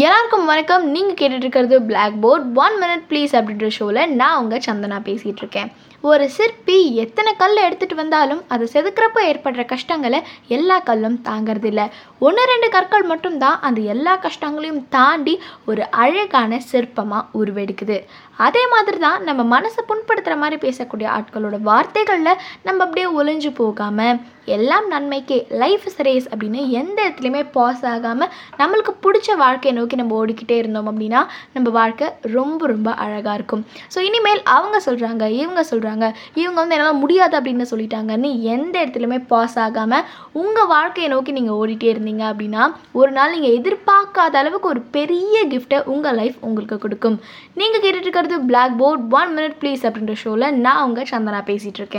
எல்லாருக்கும் வணக்கம். நீங்கள் கேட்டுட்டு இருக்கிறது blackboard one minute please அப்படின்ற ஷோவில் நான் உங்கள் சந்தனா பேசிகிட்டு இருக்கேன் ஒரு சிற்பி எத்தனை கல் எடுத்துகிட்டு வந்தாலும் அதை செதுக்கிறப்ப ஏற்படுற கஷ்டங்களை எல்லா கல்லும் தாங்கிறது இல்லை ஒன்று ரெண்டு கற்கள் மட்டும்தான் அந்த எல்லா கஷ்டங்களையும் தாண்டி ஒரு அழகான சிற்பமாக உருவெடுக்குது. அதே மாதிரி தான் நம்ம மனசை புண்படுத்துகிற மாதிரி பேசக்கூடிய ஆட்களோட வார்த்தைகளில் நம்ம அப்படியே ஒளிஞ்சு போகாமல் எல்லாம் நன்மைக்கே லைஃப் ரேஸ் அப்படின்னு எந்த இடத்துலையுமே பாஸ் ஆகாமல் நம்மளுக்கு பிடிச்ச வாழ்க்கையை நோக்கி நம்ம ஓடிக்கிட்டே இருந்தோம் அப்படின்னா நம்ம வாழ்க்கை ரொம்ப ரொம்ப அழகாக இருக்கும். ஸோ இனிமேல் அவங்க சொல்கிறாங்க இவங்க சொல்கிறாங்க இவங்க வந்து என்னால் முடியாது அப்படின்னு சொல்லிட்டாங்கன்னு எந்த இடத்துலையுமே பாஸ் ஆகாமல் உங்கள் வாழ்க்கையை நோக்கி நீங்கள் ஓடிட்டே இருந்தீங்க அப்படின்னா ஒரு நாள் நீங்கள் எதிர்பார்க்காத அளவுக்கு ஒரு பெரிய கிஃப்ட்டை உங்கள் லைஃப் உங்களுக்கு கொடுக்கும். நீங்கள் கேட்டுட்டு இருக்கிறது blackboard one minute please அப்படின்ற ஷோவில் நான் உங்கள் சந்தனா பேசிகிட்டு இருக்கேன்.